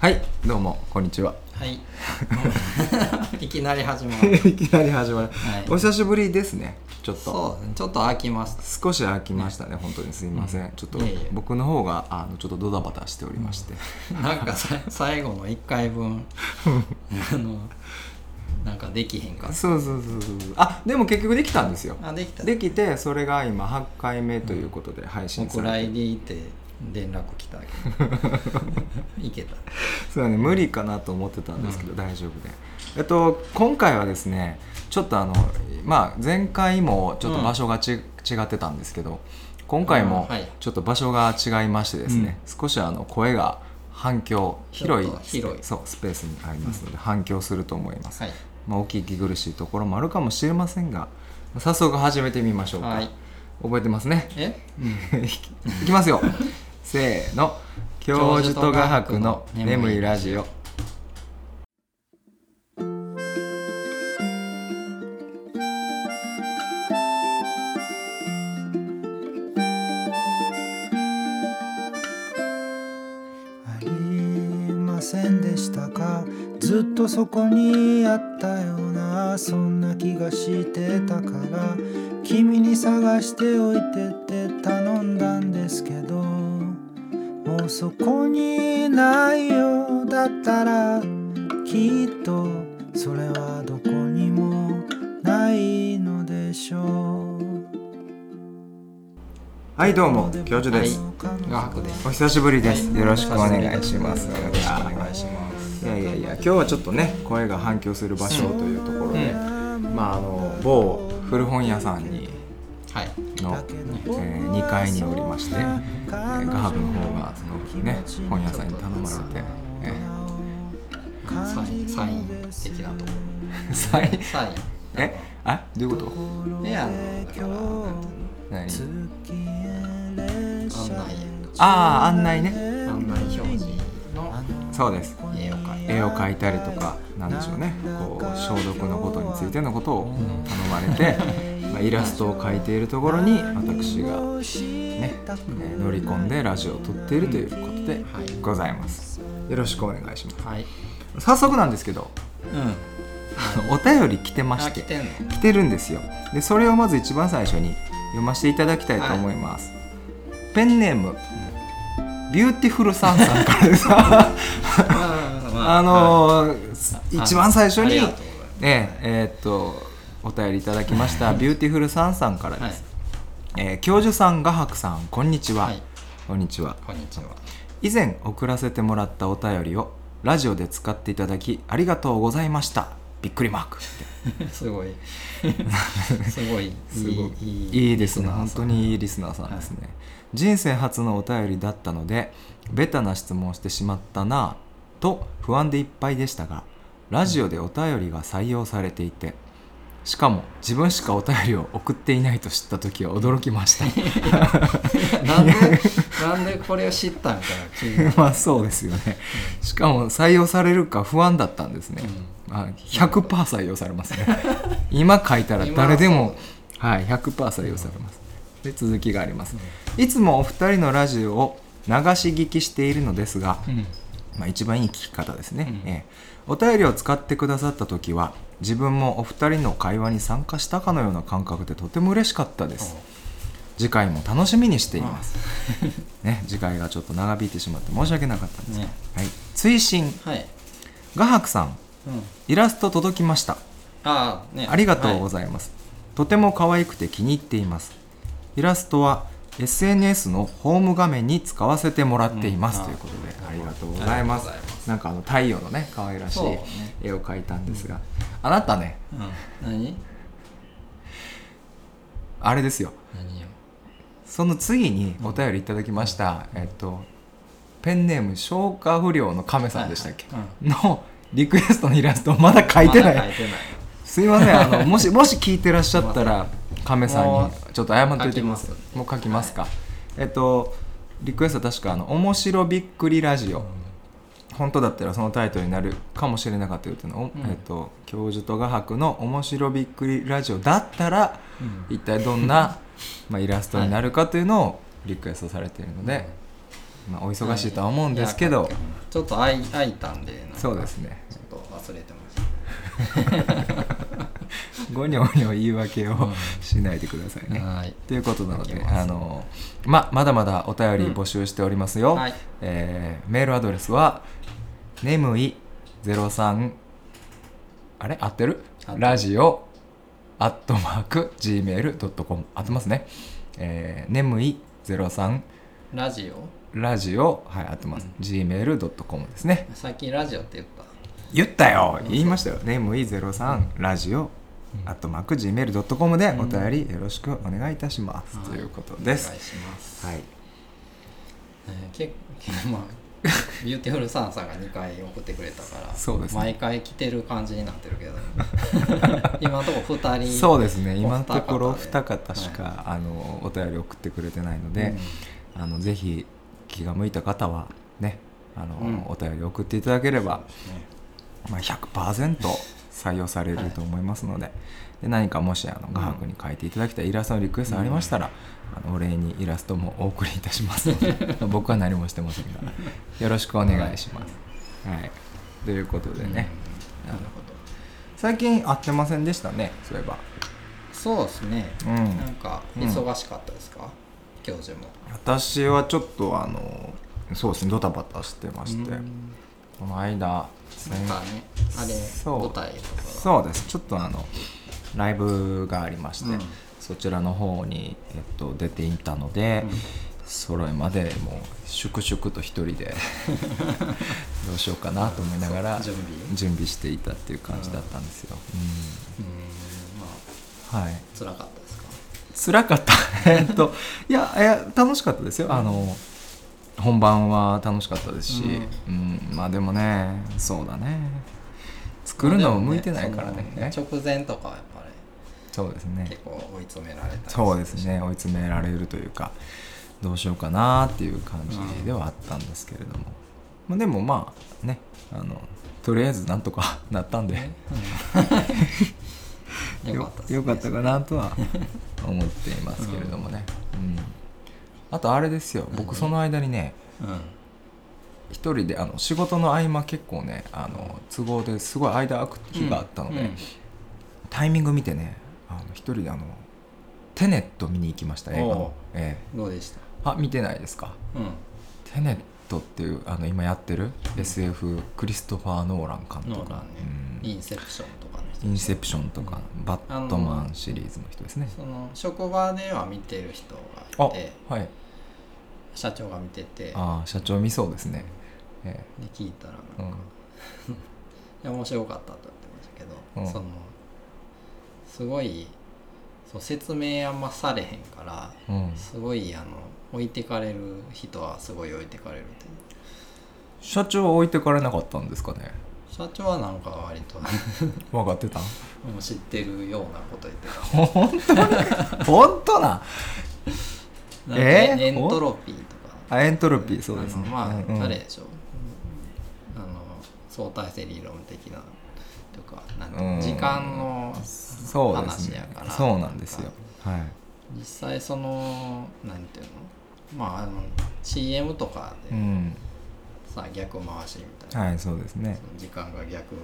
はいどうもこんにちは。はい。いきなり始まる。いきなり始まる、はい。お久しぶりですねちょっと。そう、ちょっと飽きました。少し飽きましたね本当にすいません、ちょっと僕の方があのちょっとドタバタしておりまして、なんかさ最後の1回分、あの、なんかできへんかっそうそうそうそうあでも結局できたんですよ。た。あ、できた。できてそれが今8回目ということで配信お蔵されて、入りって連絡来たけど。いけた。そうだね無理かなと思ってたんですけど、大丈夫で。えっと今回はですねちょっとあのまあ前回もちょっと場所がち、違ってたんですけど今回もちょっと場所が違いましてですね、少しあの声が反響広い広い。そうスペースにありますので、反響すると思います、はい。まあ、お聞き苦しいところもあるかもしれませんが早速始めてみましょうか、はい。覚えてますね？え？いきますよせーの。教授と画伯の眠いラジオ。ありませんでしたか？ずっとそこにあったような。そんな気がしてたから。君に探しておいてそこにないよ。うだったらきっとそれはどこにもないのでしょう。はいどうも教授です、画伯です。お久しぶりです、はい。よろしくお願いします。よろしくお願いします。いやいやいや今日はちょっとね声が反響する場所というところで、まああの某古本屋さんにはい。の、えー、2階におりまして、えー、画伯の方がそのね本屋さんに頼まれて、えサイン、サイン的なとサイン？ろ。サイン。え？あ？どういうこと？え、あの、だから、何？の案内。ああ案内ね。案内表示のそうです。絵を描絵を描いたりとかなんでしょうね。こう消毒のことについてのことを頼まれて、まあ、イラストを描いているところに私がね、えー乗り込んでラジオを撮っているということではい。ございます。よろしくお願いします。はい。早速なんですけどうん。お便り来てまあして来てるんですよ。でそれをまず一番最初に読ませていただきたいと思います、ペンネーム、ビューティフルサンさんからです。あのー一番最初にえええーっとお便りいただきました。ビューティフルサンさんからです、はい。えー教授さん画伯さんこんにちは、はい。こんにちは。こんにちは。以前送らせてもらったお便りをラジオで使っていただきありがとうございました。びっくりマーク。すごい。すごい。すごい。いいいいですね。本当にいいリスナーさんですね、人生初のお便りだったのでベタな質問をしてしまったなぁと不安でいっぱいでしたがラジオでお便りが採用されていてしかも自分しかお便りを送っていないと知った時は驚きました。なんでなんでこれを知ったんか気になる。まあそうですよね。しかも採用されるか不安だったんですね、あ100%採用されますね。今書いたら誰でもはい100%採用されます。で続きがあります。いつもお二人のラジオを流し聞きしているのですが、うん。まあ、一番いい聞き方ですね、うん。ええ。お便りを使ってくださった時は自分もお二人の会話に参加したかのような感覚でとても嬉しかったです。次回も楽しみにしています、ね、次回がちょっと長引いてしまって申し訳なかったんです、ね。はい、追伸。はい。画伯さん。うん。イラスト届きました。ああね。ありがとうごいざいます、とても可愛くて気に入っています。イラストは SNS のホーム画面に使わせてもらっています、うん。ということでありがとうございますなんかあの太陽のね可愛らしい絵を描いたんですが、あなたね。うん。何？あれですよ。その次にお便りいただきました、えっとペンネーム消化不良の亀さんでしたっけ、はいのリクエストのイラストをまだ描いてない、まいてない。すいませんあのもし もし聞いてらっしゃったら亀さんもにちょっと謝ってください書きます。もう書きますか、えっとリクエストは確かあの「面白びっくりラジオ」本当だったらそのタイトルになるかもしれなかったよっていうのを、うん。えっと教授と画伯の「面白びっくりラジオ」だったらうん。一体どんな、まあ、イラストになるかというのをリクエストされているので、まあ、お忙しいとは思うんですけど、い。やちょっと空い空いたんでそうですね。ちょっと忘れてました。ごにょごにょ言い訳をしないでくださいね。はい。ということなのであの、ま、まだまだお便り募集しておりますよ、はい。えーメールアドレスは眠い03あれ？合ってる？ラジオアットマーク Gmail.com 合ってますね、えー、眠い03ラジオ？ラジオ？はい合ってます、Gmail.com ですね。さっきラジオって言った？言ったよ。言いましたよ。眠い03ラジオアットマーク Gmail.com でお便りよろしくお願いいたします、はい。ということです。お願いします、はい。えー、けまあビューティフルサンさんが2回送ってくれたからそうですね。毎回来てる感じになってるけど。今のところ2人そうですね。今のところで2方しか、あのお便り送ってくれてないので、あのぜひ気が向いた方はねあの、うん。お便り送っていただければ、ね。まあ、100%採用されると思いますので,、で何かもしあの画伯に書いていただきたいイラストのリクエストありましたら、お礼にイラストもお送りいたしますので 僕は何もしてませんがよろしくお願いします。はい、ということでね、うん。なるほど。最近会ってませんでしたねそういえば。そうですね、うん。なんか忙しかったですか、教授も。私はちょっとあのそうですねドタバタしてまして、うん。この間なんかねあれそう。舞台とかそうです。ちょっとあのライブがありまして、うんそちらの方に、えっと、出ていたので、うんそれまでもう粛々と一人でどうしようかなと思いながら準備？準備していたっていう感じだったんですよ、うん。まあうん。はい。辛かったですか？辛かった？えっといやいや楽しかったですよ。あの本番は楽しかったですし、うん。まあでもねそうだね。作るのも向いてないからね。えその直前とかはやっぱりそうですね。結構追い詰められたりそうですね。追い詰められるというかどうしようかなっていう感じではあったんですけれども、まあ、でもまあねあのとりあえずなんとか なったんで、うん。よよかったかなとは思っていますけれどもね、うん。あとあれですよ。僕何その間にねうん。一人であの仕事の合間結構ねあの都合ですごい間空く日があったので、うん。タイミング見てねあの一人であのテネット見に行きました映画おう。の、え。どうでした？えあ見てないですか？うん。テネットっていうあの今やってる？SF クリストファー・ノーラン監ーランねうん。インセプションとかの人。インセプションとか、バットマンシリーズの人ですね。その職場では見てる人があいてはい。社長が見てて。でああ社長見そうですね、え聞いたらえなんか、いや面白かったと言ってましたけど、うん。そのすごいそう説明あんまされへんからうん。うん、すごいあの置いてかれる人はすごい置いてかれるいう。社長は置いてかれなかったんですかね？社長はなんか割と 分かってたもう知ってるようなこと言ってた。本当？本当な？え？ーエントロピーとか。あエントロピーそうですね。まあ、うんうん。あれでしょ。あの相対性理論的なとかなんてうん。時間の話やから。そうなんですよ。はい。実際そのなんていうの？まああの CM とかでうん。さ、逆回しみたいな、はいそうですね。時間が逆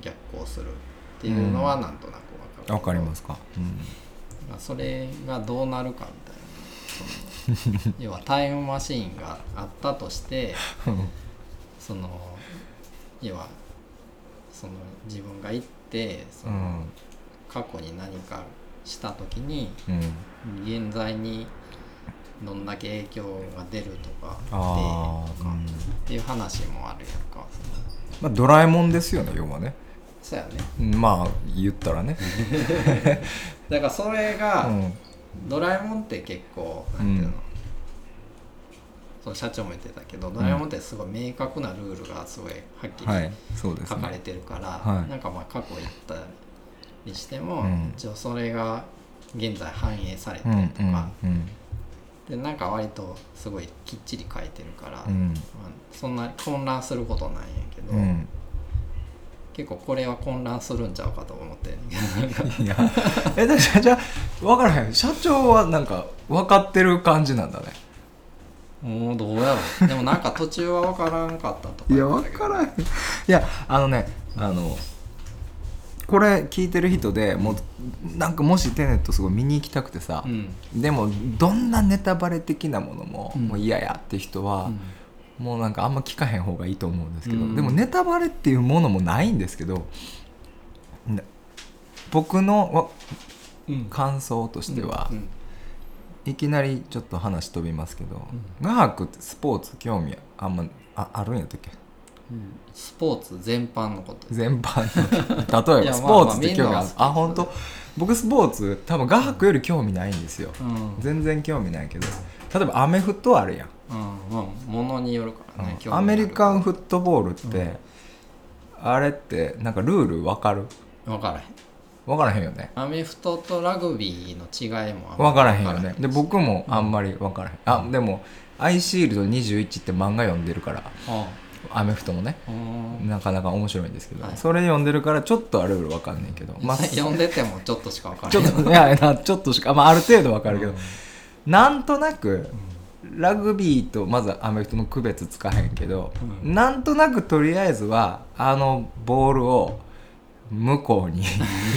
逆行するっていうのはなんとなく分かるわかりますか？うん。まあそれがどうなるかみたいな。その 要はタイムマシーンがあったとして その要はその自分が行ってその、うん。過去に何かした時にうん。現在にどんだけ影響が出るとかっていう話もあるやんか。まあ、ドラえもんですよね要はね。そうやね。うんまあ言ったらね、だからそれうが、ん、ドラえもんって結構なんていうの、うんその社長も言ってたけどドラえもんってすごい明確なルールがすごいはっきり書かれねてるから、はい。なんかまあ過去行ったりしても、うん。一応それが現在反映されてうんうんるとか、うん。でなんか割とすごいきっちり書いてるから、うん。まあ、そんな混乱することないんやけど、うん。結構これは混乱するんちゃうかと思っていや。えだじゃあ分からへん。社長はなんか分かってる感じなんだねもうどうやろう。でもなんか途中は分からんかったとかいや分からん。いやあのねあのこれ聞いてる人でもうなんかもしテネットすごい見に行きたくてさ、うん。でもどんなネタバレ的なものも,、うん。もう嫌やって人は、うん。もうなんかあんま聞かへん方がいいと思うんですけど、うん。でもネタバレっていうものもないんですけどな僕の感想としては、うんいきなりちょっと話飛びますけど、画伯ってスポーツ興味あんまああるんやったっけ？スポーツ全般のこと。全般の。例えばスポーツって興味ある。まあ本当？僕スポーツ多分画伯より興味ないんですよ。うん。全然興味ないけど。例えばアメフトあるやん。うん。うん。ものによるからね、興味アメリカンフフットボールって、あれってなんかルール分かる？分からへん分からへんよね。アメフトとラグビーの違いもあんま分からへんよね。分で僕もあんまり分からへん、あでも「アイシールド21」って漫画読んでるからあアメフトのね。なかなか面白いんですけど、はい。それ読んでるからちょっとはルール分かんないけど、まあ、読んでてもちょっとしか分からちょへんっと いやなちょっとしか、まあ、ある程度分かるけど、うん。なんとなくラグビーとまずアメフトの区別つかへんけど、うんなんとなくとりあえずはあのボールを向こうに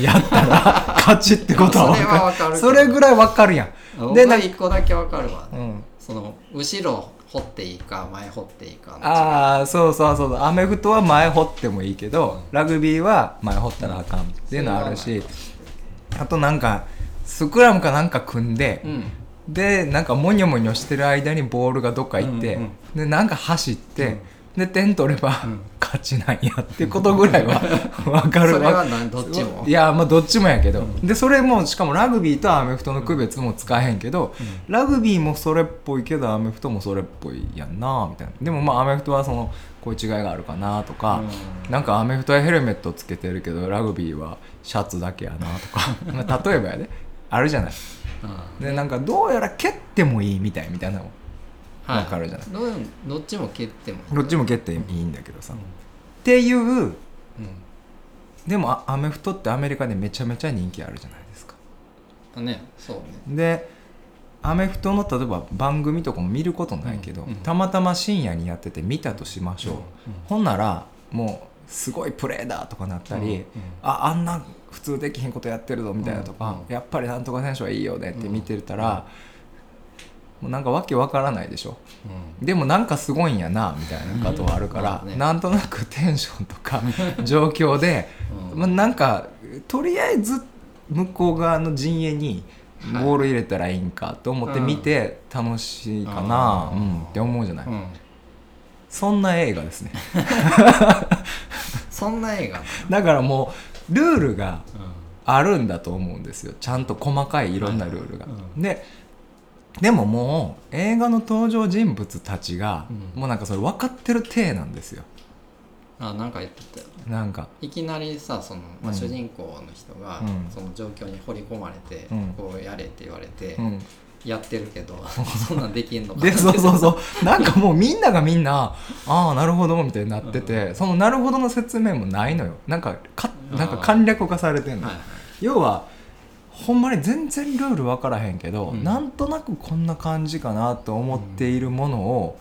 やったら勝ちってことは分それは分かかるそれぐらい分かるやん。でなんか一個だけ分かるわ、うん。その後ろ掘っていいか前掘っていいかああそうそうそうアメフトは前掘ってもいいけど、ラグビーは前掘ったらあかんっていうのあるし、あとなんかスクラムかなんか組んで、うん。でなんかモニョモニョしてる間にボールがどっか行って、うんうんでなんか走って、で点取れば、うん。勝ちなんやっていうことぐらいは分かる。それはどっちも？いやまあどっちもやけど、でそれもしかもラグビーとアメフトの区別もつかへんけど、ラグビーもそれっぽいけどアメフトもそれっぽいやんなみたいな。でもまあアメフトはそのこういう違いがあるかなとか、うん。なんかアメフトはヘルメットつけてるけどラグビーはシャツだけやなとか。まあ例えばやで。あるじゃない。うん。でなんかどうやら蹴ってもいいみたいみたいなのもはい。わかるじゃない。どうどっちも蹴っても。どっちも蹴っていいんだけどさ、うん。っていううん。でもあアメフトってアメリカでめちゃめちゃ人気あるじゃないですか。あね。そうね。でアメフトの例えば番組とかも見ることないけど、うんうん。たまたま深夜にやってて見たとしましょう、ほんならもうすごいプレーだとかなったり、うんうんああんな普通できひんことやってるぞみたいなとか、やっぱりなんとか選手はいいよねって見てたら、もうなんかわけわからないでしょ。うん。でもなんかすごいんやなみたいなことはあるから、うん。まあねなんとなくテンションとか状況で、うん。まあ、なんかとりあえず向こう側の陣営にボール入れたらいいんかと思って見て楽しいかな、ううんんって思うじゃない、うん。そんな映画ですね。そんな映画？だからもうルールがうん。あるんだと思うんですよ。ちゃんと細かいいろんなルールが、ででももう映画の登場人物たちが、うん。もうなんかそれ分かってる体なんですよ。あなんか言ってたよ。なんか。いきなりさその、まあ、うん主人公の人が、うん。その状況に掘り込まれて、うん。こうやれって言われて、うん。やってるけど そんなんできんのかでそうそうそう。なんかもうみんながみんなああなるほどみたいになってて、そのなるほどの説明もないのよ。なんかかなんか簡略化されてんの、はいはい。要はほんまに全然ルール分からへんけど、うん。なんとなくこんな感じかなと思っているものを、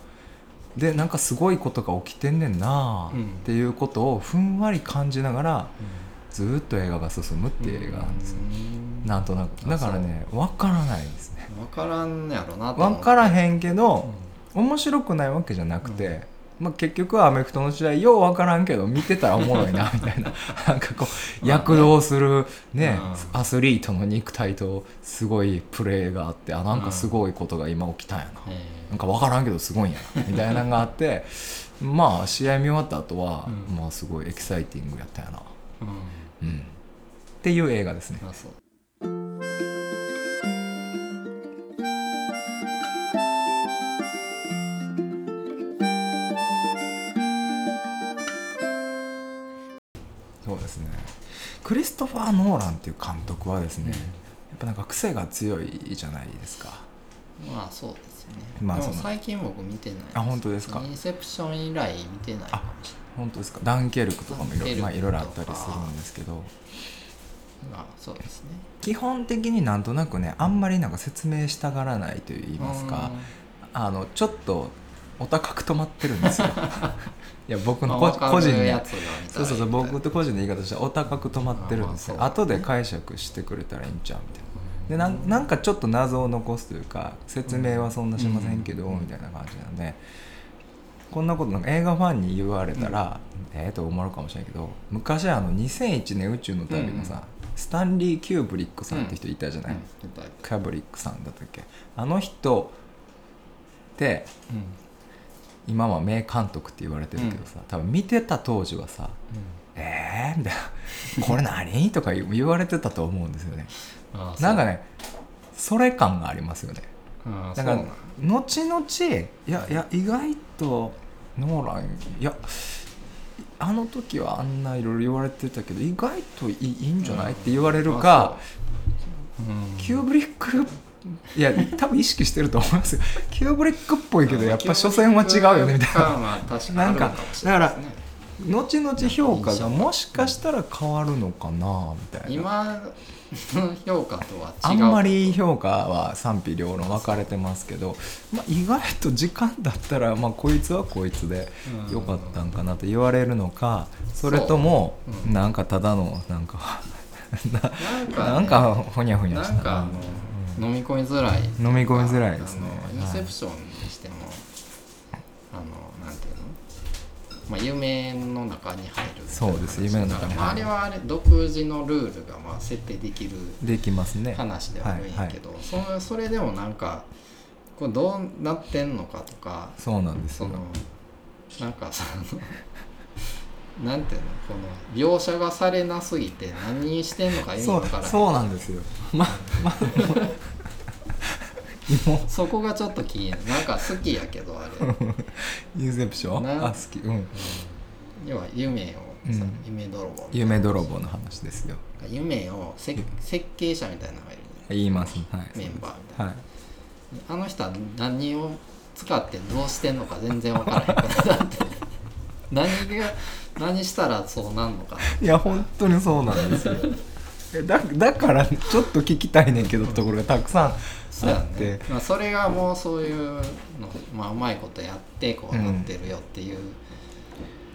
でなんかすごいことが起きてんねんなうん。っていうことをふんわり感じながらずーっと映画が進むっていう映画なんですよ、うん。なんとなく。だからね分からないですね。分からんやろな分からへんけど、面白くないわけじゃなくて、まあ、結局はアメフトの試合よう分からんけど見てたらおもろいな みたいな。なんかこう躍動するね。うん。アスリートの肉体とすごいプレーがあってあなんかすごいことが今起きたんやな、え。なんか分からんけどすごいんやな。みたいなのがあって まあ試合見終わった後は、うん。まあすごいエキサイティングやったやな、えうん。うん、っていう映画ですねクリストファー・ノーランっていう監督はですね、やっぱなんか癖が強いじゃないですか。まあそうですよね、まあでも最近僕見てないあ本当ですか？インセプション以来見てないかもし本当ですか？ダンケルクとかもいろ,、ダンケルクまあ、いろいろあったりするんですけど。れないまあそうですね。基本的になんとなくねあんまりなんか説明したがらないといいますかあのちょっとお高く止まってるんですよ。いや僕の個人に。わかるやつが見たらそうそうそう僕と個人の言い方してお高く止まってるんですよ、まあ後で解釈してくれたらいいんちゃうみたいな。でなんなんかちょっと謎を残すというか説明はそんなしませんけど、うん。みたいな感じなんで。こんなことなんか映画ファンに言われたら、ええと思うかもしれないけど昔あの2001年宇宙の旅のさ、スタンリー・キューブリックさんって人いたじゃない、キャブリックさん。だったっけあの人ってうん今は名監督って言われてるけどさ、多分見てた当時はさ「えー?」みたいな「これ何?」とか言言われてたと思うんですよね。なんかねそれ感がありますよね。だから後々いやいや意外とノーランいやあの時はあんないろいろ言われてたけど意外といいんじゃない？って言われるか、う。ん。キューブリックいや多分意識してると思いますよ。キューブリックっぽいけどやっぱ所詮は違うよね。みたいなないですね。後々評価がもしかしたら変わるのかなみたいな。今の評価とは違う。あんまり評価は賛否両論分かれてますけど、まあ、意外と時間だったら、まあ、こいつはこいつで良かったんかなと言われるのかそれともう。ん。なんかただのなんか なんかねなんかほにゃふにゃした。なんかあの、飲み込みづらい。飲み込みづらいですね。あのインセプションにしても、あのなんていうの？まあ夢の中に入るそうです。夢の中にあれはあれ独自のルールがまあ設定できるできますね。話ではあるんやけど、そのそれでもなんかこれどうなってんのかとかそうなんですよ。そのなんかそのなんていうのこの描写がされなすぎて何してんのか意味そうわからないそうなんですよ。ままも そこがちょっと気になる。なんか好きやけどあれ。うインセプション？な。あ好き。うん。要は夢をさ、うん。夢泥棒夢泥棒の話ですよ。夢をせ設計者みたいなのがいる言いますはい。メンバーみたいな、はい。あの人は何を使ってどうしてんのか全然分からへん。か らだって何が何したらそうなんのかいや本当にそうなんですよ。えだだからちょっと聞きたいねんけどところがたくさんそうやあってね、まあ、それがもうそういうの、まあ、うまいことやってこうなってるよっていう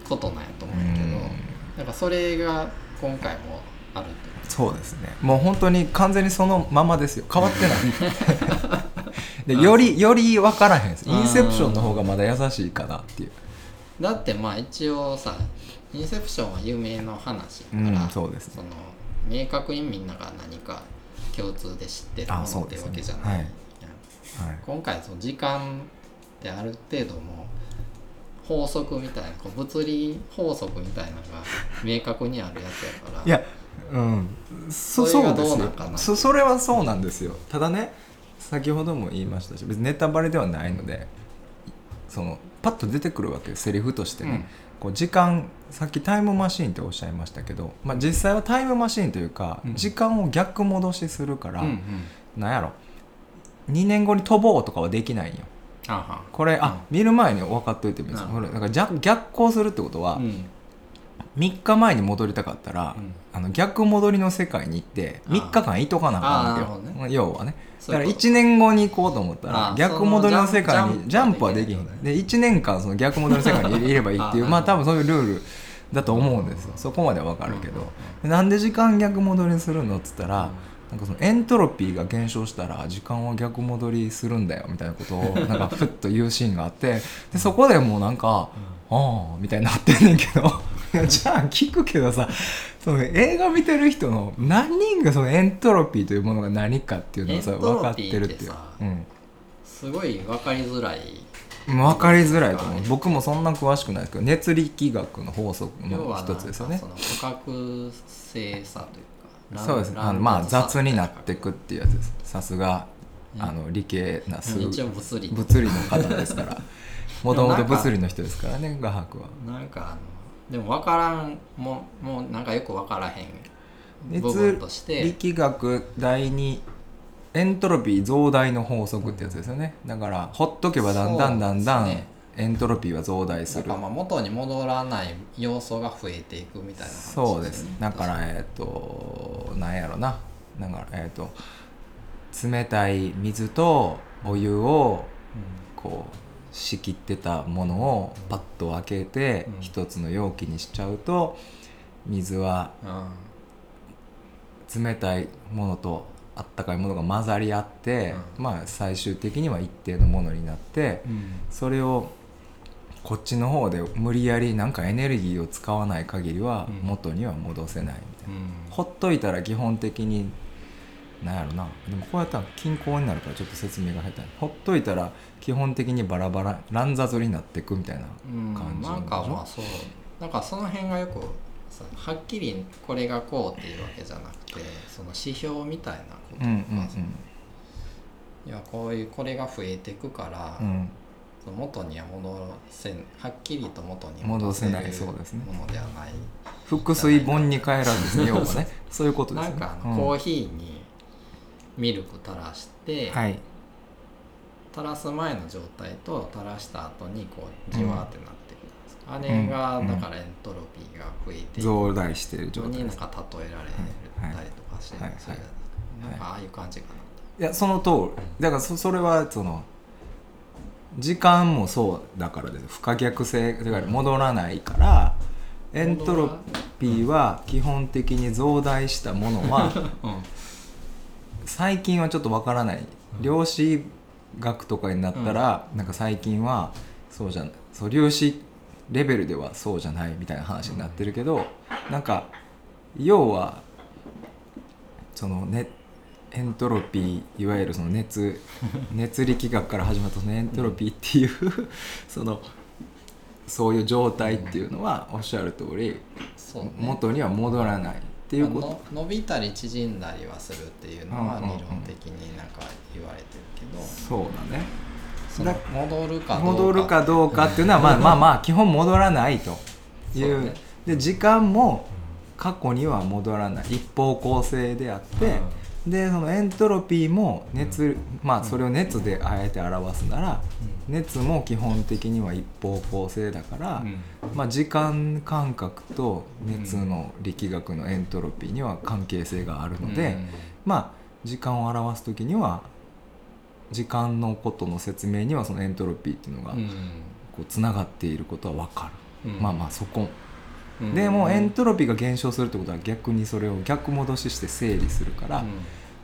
ことなんやと思うけど、うん。なんかそれが今回もあるってこそうですね。もう本当に完全にそのままですよ。変わってない。でよりより分からへんです。インセプションの方がまだ優しいかなっていう。とだってまあ一応さインセプションは有名の話うんやから、そうですね。その明確にみんなが何か共通で知ってるもあのってわけじゃない、はい。はい。今回その時間ってある程度もう法則みたいなこう物理法則みたいなのが明確にあるやつやからいやうん。そそれどうなんかな？そそれはそうなんですよ。ただね先ほども言いましたし別にネタバレではないのでそのパッと出てくるわけよセリフとしてね、うん。こう時間さっきタイムマシーンっておっしゃいましたけど、まあ、実際はタイムマシーンというか、うん。時間を逆戻しするから、うんうん。なんやろ。2年後に飛ぼうとかはできないんよ。これあ、見る前に分かっといてもいいですうん。これだから逆逆行するってことは、うん3日前に戻りたかったら、うん。あの逆戻りの世界に行って3日間いとかなあかんわけよ、要はね。だから1年後に行こうと思ったあらー逆戻りの世界にジジャンプはできひん。で1年間その逆戻りの世界にい ればいいっていうまあ多分そういうルールだと思うんですよ。そこまでは分かるけど。でなんで時間逆戻りするのっつったらなんかそのエントロピーが減少したら時間は逆戻りするんだよみたいなことをなんかふっと言うシーンがあってでそこでもうなんか「ああ」みたいになってんねんけど じゃあ聞くけどさその映画見てる人の何人がそのエントロピーというものが何かっていうのをさ分かってるっていう。さ、うん、すごい分かりづらい。分かりづらいと思う。僕もそんな詳しくないですけど熱力学の法則の一つですよね。その不確性さというかそうです。あのまあ雑になってくっていうやつです。さすがねあの理系な数一応物理。物理の方ですから。もともと物理の人ですからね画伯は。なんかあのでも分からんもうもうなんかよく分からへん部熱分として。力学第二エントロピー増大の法則ってやつですよね。だからほっとけばだんだんだんだんね。エントロピーは増大する。まあ元に戻らない要素が増えていくみたいな話そうです。だからえっ、となんやろな。だからえっ、と冷たい水とお湯をこう仕切ってたものをパッと開けてうん。一つの容器にしちゃうと水はあ冷たいものとあったかいものが混ざり合って、うん。まあ最終的には一定のものになってうん。それをこっちの方で無理やりなんかエネルギーを使わない限りはうん。元には戻せないみたいな、うん。ほっといたら基本的になんやろな。でもこうやったら均衡になるからちょっと説明が下手。ほっといたら基本的にバラバラ乱雑になっていくみたいなうん感じなんかまあそう。なんかその辺がよくさはっきりこれがこうっていうわけじゃなくてその指標みたいなことうんうんまあいやこういうこれが増えていくから、うん。元には戻せんはっきりと元に戻せないるそうですね。ものではない。腹水本に変えらずですね。要はねそう。いうことですね。なんかあうん。のコーヒーにミルク垂らして、はい。垂らす前の状態と垂らした後にこうじわーってなってくるんです、あれがうんだからエントロピーが増えて増大している状態。になんか例えられたりとかして、はいなんかああいう感じかいやその通り。だからそそれはその時間もそうだからです。不可逆性だから戻らないからエントロピーは基本的に増大したものはな、うん最近はちょっとわからない。量子学とかになったら、なんか最近はそうじゃないそう量子レベルではそうじゃないみたいな話になってるけど、なんか要はそのねエントロピーいわゆるその熱 熱力学から始まったそのエントロピーっていう そのそういう状態っていうのはおっしゃる通りね。元には戻らないっていうこと？の伸びたり縮んだりはするっていうのはうんうんうん。理論的になんか言われてるけど、そうだね。戻るかどうか。戻るかどうかっていうのはまあまあまあ基本戻らないという。ね。で時間も過去には戻らない。一方向性であって、でそのエントロピーも熱、まあそれを熱であえて表すなら、熱も基本的には一方向性だから、まあ、時間感覚と熱の力学のエントロピーには関係性があるので、まあ時間を表す時には時間のことの説明にはそのエントロピーっていうのがうん。こうつながっていることは分かる、うん。まあまあそこ、うんでもエントロピーが減少するってことは逆にそれを逆戻しして整理するから、うん。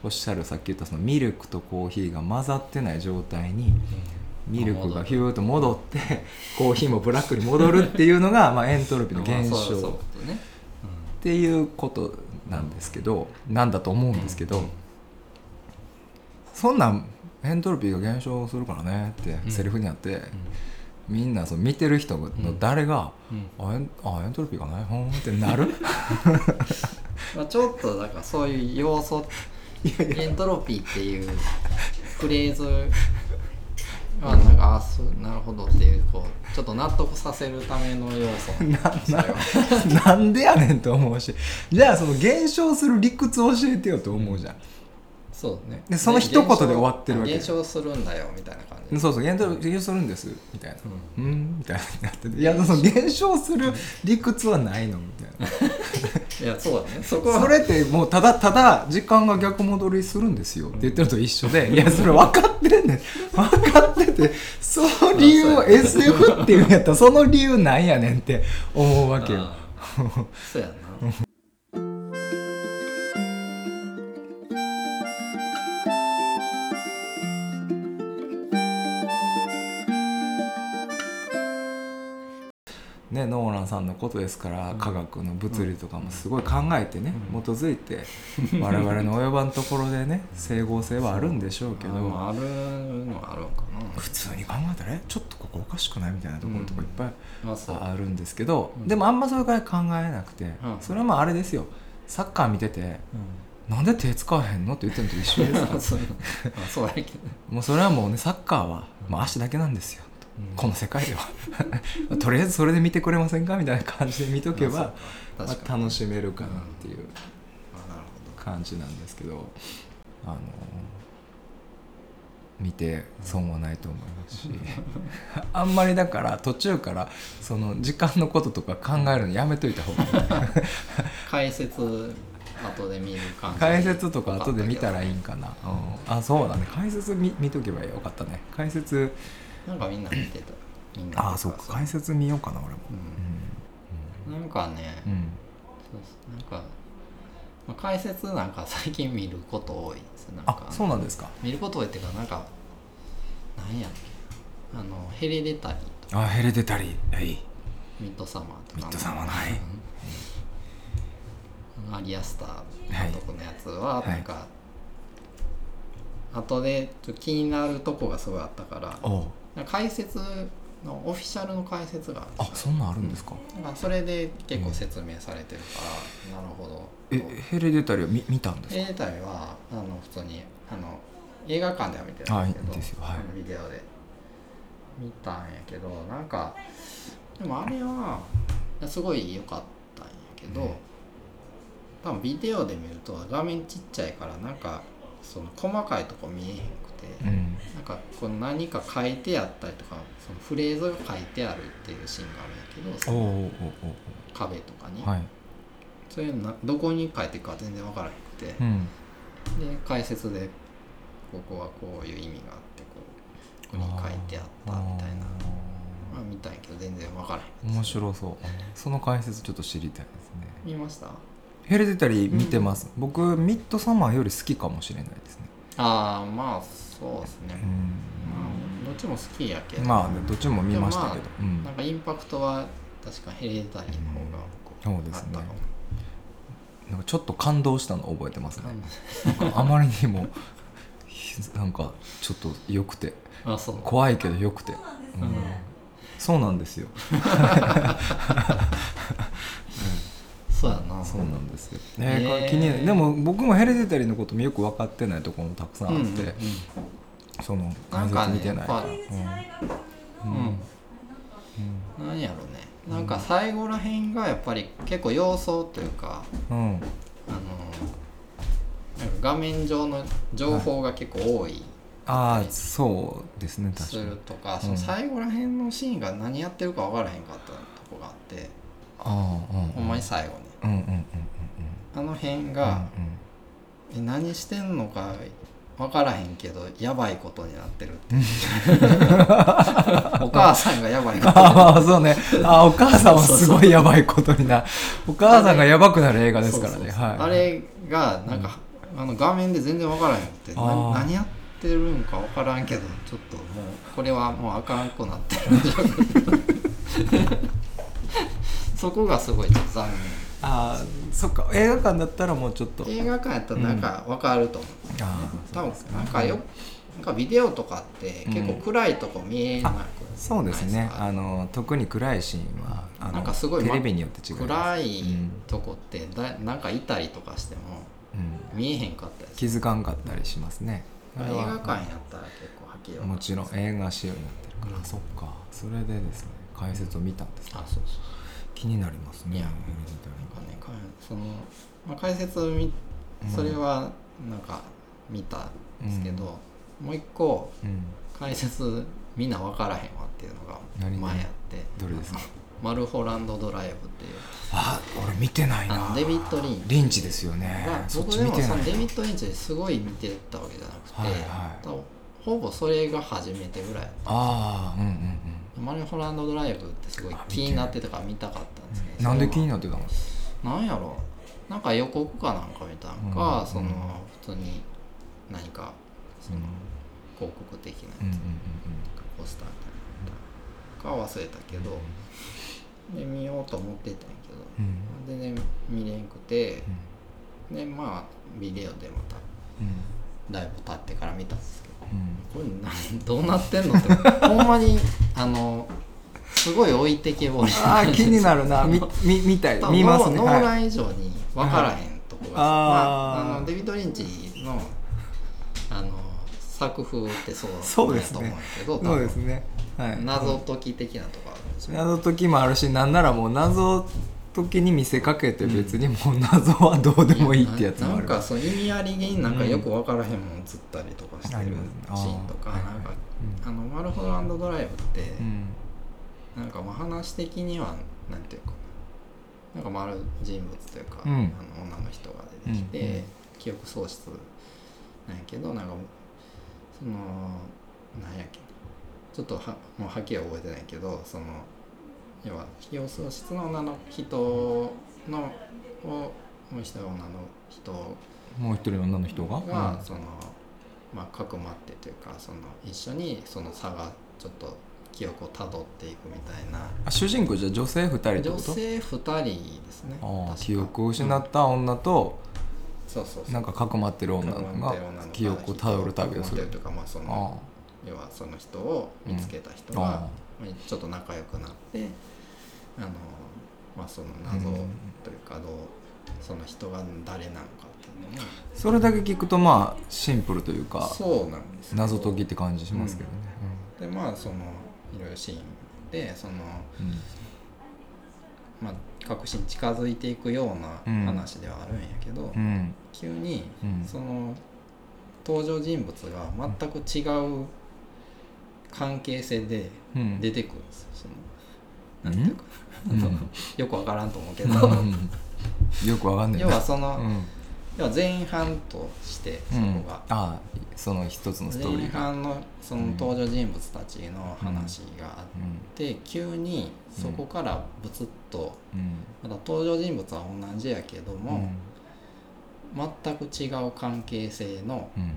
おっしゃるさっき言ったそのミルクとコーヒーが混ざってない状態にミルクがヒューッと戻ってコーヒーもブラックに戻るっていうのがまあエントロピーの減少っていうことなんですけどなんだと思うんですけど、そんなんエントロピーが減少するからねってセリフにあって、みんなその見てる人の誰が、うん。あエンあエントロピーがな？いほんってなる？まあ、ちょっとだからそういう要素エントロピーっていうフレーズはなんかあそうなるほどっていうこうちょっと納得させるための要素。なんでやねんと思うし。じゃあその減少する理屈を教えてよと思うじゃん、そうね。でその一言で終わってるわけ。減少するんだよみたいな感じ。そうそう減少減少するんですみたいな。うん。みたいななってていやその減少する理屈はないのみたいな。いやそうだね。そこはそれってもうただただ時間が逆戻りするんですよ。って言ってると一緒で。いやそれ分かってんねん。分かっててその理由を SF っていうんやったらその理由なんやねんって思うわけよ。そうやな ね、ノーランさんのことですから、科学の物理とかもすごい考えてね、基づいて我々の及ばんところでね整合性はあるんでしょうけど、ああるのはあるんか普通に考えたらえちょっとここおかしくないみたいなところとかいっぱいなあるんですけど、うん。でもあんまそれぐらい考えなくて、うん。それはまああれですよ。サッカー見てて「なんで手使わへんの?」って言ってるのと一緒ですから。そそうやけど。もうそれはもうねサッカーは、まあ、足だけなんですよ、うんこの世界では。とりあえずそれで見てくれませんかみたいな感じで見とけば、まあ、楽しめるかなっていう感じなんですけど。あの見て損はないと思いますし。あんまりだから途中からその時間のこととか考えるのやめといた方がいい。解説後で見る感じ。解説とか後で見たらいいんかな、うん。あそうだね。解説見見とけばよかったね。解説なんかみんな見てた。みんなああそうか。解説見ようかな俺も。うん。なんかね、そうそうなんか、まあ、解説なんか最近見ること多いです。なんかあそうなんですか。見ること多いっていうかなんかなんやっけ。あのヘレデタリーとあヘレデタリー。はい。ミッドサマーとか。ミッドサマーのはい。うん。アリアスターはい監督のやつははい。なんか、後でちょっと気になるとこがすごいあったから解説のオフィシャルの解説があそんなんあるんですか、なんかそれで結構説明されてるから、なるほど。えヘレデタリーは見見たんですか？エレタリはあの普通にあの映画館では見てたんですけどはいビデオで。見たんやけどなんかでもあれはすごい良かったんやけど、うん。多分ビデオで見ると画面ちっちゃいからなんかその細かいとこ見えへんくて、うん。なんかこう何か書いてあったりとかそのフレーズが書いてあるっていうシーンがあるんやけどそのおうおうおう壁とかに、はい。そういうのなどこに書いてるか全然分からなくて、うん。で解説でここはこういう意味があってこうここに書いてあったみたいな。まあ見たんやけど全然分からへん。面白そう。その解説ちょっと知りたいですね。見ました？ヘレデタリー見てます、僕ミッドサマーより好きかもしれないですね。ああまあそうですね、うまあどっちも好きやけど。んまあねどっちも見ましたけど、でもうん。なんかインパクトは確かヘレデタリーの方がこそうですね。なんかちょっと感動したの覚えてますね。なんなんかあまりにもなんかちょっと良くて。あそう。怖いけど良くて、うん。そうなんですよ そうやな。そうなんですよ、へねー気になるでも僕もヘレデタリーのこともよく分かってないところもたくさんあって、うんうんうん。その解なんかね説見てないやっぱうん。うん。なんやろねなんか最後らへんがやっぱり結構様相というかうん。うんあのなんか画面上の情報が結構多い。ああそうですね確すかに。るとか、その最後らへんのシーンが何やってるか分からへんかったとこがあって、ああうん。ほんまに最後にうんうんうんうんあの辺うんが、え何してんのか分からへんけどやばいことになってるって お母さんがやばいことにな ああそうね。あお母さんはすごいやばいことになお母さんがやばくなる映画ですからね。あれがなんか、あの画面で全然分からへんくて。何やってるんか分からんけどちょっともうこれはもうあかんくなってる そこがすごいちょっと残ああそっか映画館だったらもうちょっと。念映画館やったらなんか分かると思う、あ多分なんかよなんかビデオとかって結構暗いとこ見えなく、そうですね。あの特に暗いシーンはあのなんかすごいテレビによって違います。暗いうんとこってだなんかいたりとかしてもうん。見えへんかったりす気づかんかったりしますね。る映画館やったら結構はっきりもちろん映画仕様になってるから、うん。そっか。それでですね解説を見たんですね。あそうそう。気になりますねその、まあ、解説を見それはなんか見たんですけど、もう一個解説みんな分からへんわっていうのが何前あって。どれですか？マルホランドドライブっていう。あ俺見てないあなのデビッド・リンチ。リンチですよね。がそっ僕でもそのデビッド・リンチですごい見てたわけじゃなくて、はいはい。ほぼそれが初めてぐらい。ああうんうんうん。マルホランドドライブってすごい気になってたから見たかったんですけど、なんで気にななってたの？なんやろ。なんか予告かなんか見たんか、うんその普通に何かその広告的なやつ、ポスターみたいなのか忘れたけど、で見ようと思ってたんやけど、うん。全然見れんくてうん。でまあビデオでまたうん。だいぶ経ってから見たんですけどうん。これなどうなってんのってほんまにあのすごい置いてけぼりあー気になるな。みみ見たい。見ますね。ノーはい。ノーラン以上に分からへんとこが、はい。まあ、あのデビッド・リンチのあの作風ってそうそうですと思うんやけど多そう分ですね。はい。謎解き的なとこあるんですよ謎解きもあるしなんならもう謎解きに見せかけて別にもう謎はどうでもいいってやつもある。なんかそう意味ありげになんかよく分からへんもん映ったりとかしてるシーンとかあー。なんかうんあのマルホランドドライブってうんなんかまあ話的にはなんていうかな。なんか丸人物というか、うん。あの女の人が出てきて、うんうん。記憶喪失なんやけどなんかそのなんやっけ。ちょっとはもうはっきりは覚えてないけどその要は非養喪室の女の人のをもう一人女の人もう一人女の人が？が、そのまあかくまってというかその一緒にその差がちょっと記憶をたどっていくみたいな。あ主人公じゃ女性2人って女こと？性2人ですね。記憶を失った女と、そうそうそう。なんかかくまってる女が記憶をたどる旅をするというかまあそあの要はその人を見つけた人が、あまあちょっと仲良くなってあのまあその謎うん。というかどうその人が誰なのかっていうのもそれだけ聞くとまあシンプルというかそうなんです謎解きって感じしますけどね、でまあそのいろいろシーンでそのうん。まあ確信近づいていくよううん。な話ではあるんやけど、うん。うん急にうん。その登場人物が全く違う関係性でうん。出てくるんですよ。そのうん？なんていうか、うん。よくわからんと思うけうど、ん。よくわかんない。要はその、うん要は前半としてそうん。こが、ああその一つのストーリ前ーが、半のその登場人物たちの話があっうん。て、急にそこからブツッとうん。まだ登場人物は同じやけどうも、ん。全く違う関係性のうん。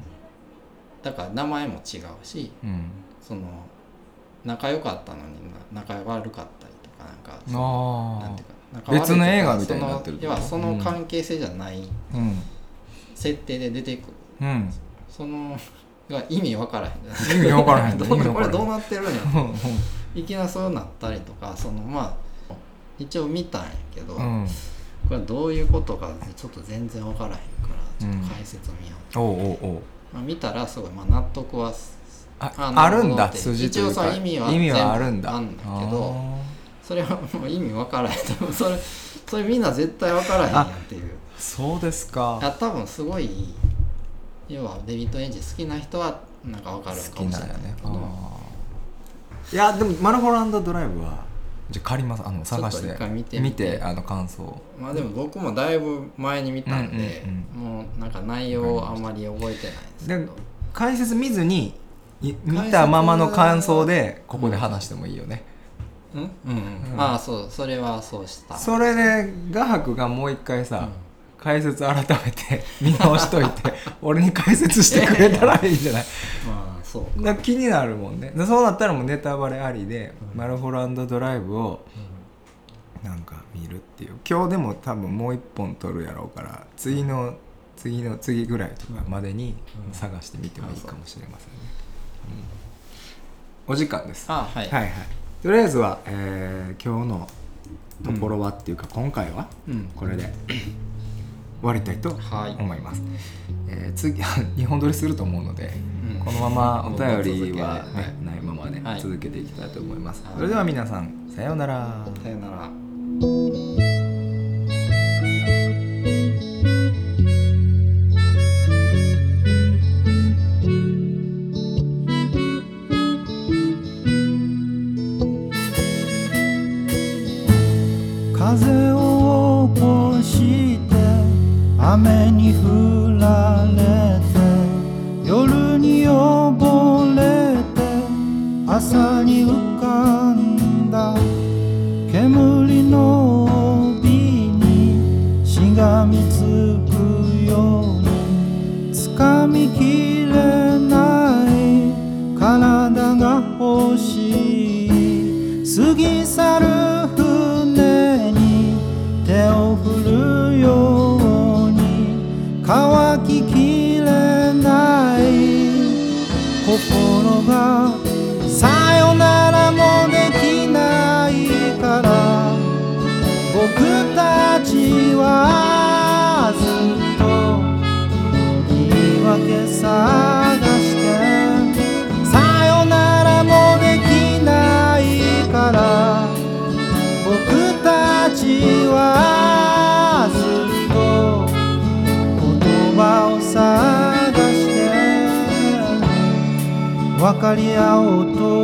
だから名前も違うしうん。その仲良かったのにな仲悪かったりとかなんかなんていうか別の映画みたいにそのなってる要はその関係性じゃないあうん。設定で出てくる。うん。そのが意味わからへん意味わからへんこれどうなってるんや。うんいきなりそうなったりとかそのまあ一応見たんやけど、うん。これはどういうことかちょっと全然わからへんからちょっと解説見よううおうおうまあ、見たらすごい、まあ、納得はすあああるんだ筋というか。一応さ意味は意味はあるんだ。あんだけどあそれはもう意味わからへん。でもそれそれみんな絶対わからへんやんっていう。ーそうですか。あ多分すごい要はデビッド・エンジン好きな人はなんかわかる好かもしれない。けど、いやでもマルホランドドライブはじゃあ借りますあの探して見てみて。あの感想。まあでも僕もだいぶ前に見たんで、うんもうなんか内容をあんまり覚えてないですけでど解説見ずにい見たままの感想でここで話してもいいよね、うん。うん。うん、ああそうそれはそうした。それで画伯がもう一回さ、解説改めて 見直しといて俺に解説してくれたらいいんじゃない？まあそうだから気になるもんね。でそうなったらもうネタバレありで、マルホランドドライブをなんか見るっていう。今日でも多分もう一本撮るやろうから次の次の次ぐらいとかまでに探してみてもいいかもしれませんね、うん。お時間です。あはい、はいはいとりあえずは、えー今日のところはっていうか、今回はうん。これで終わりたいとはい。思います、えー次2本撮りすると思うので、うん。このままお便りは、ねないままではい。続けていきたいと思います、はい。それでは皆さんさようなら。さよならして分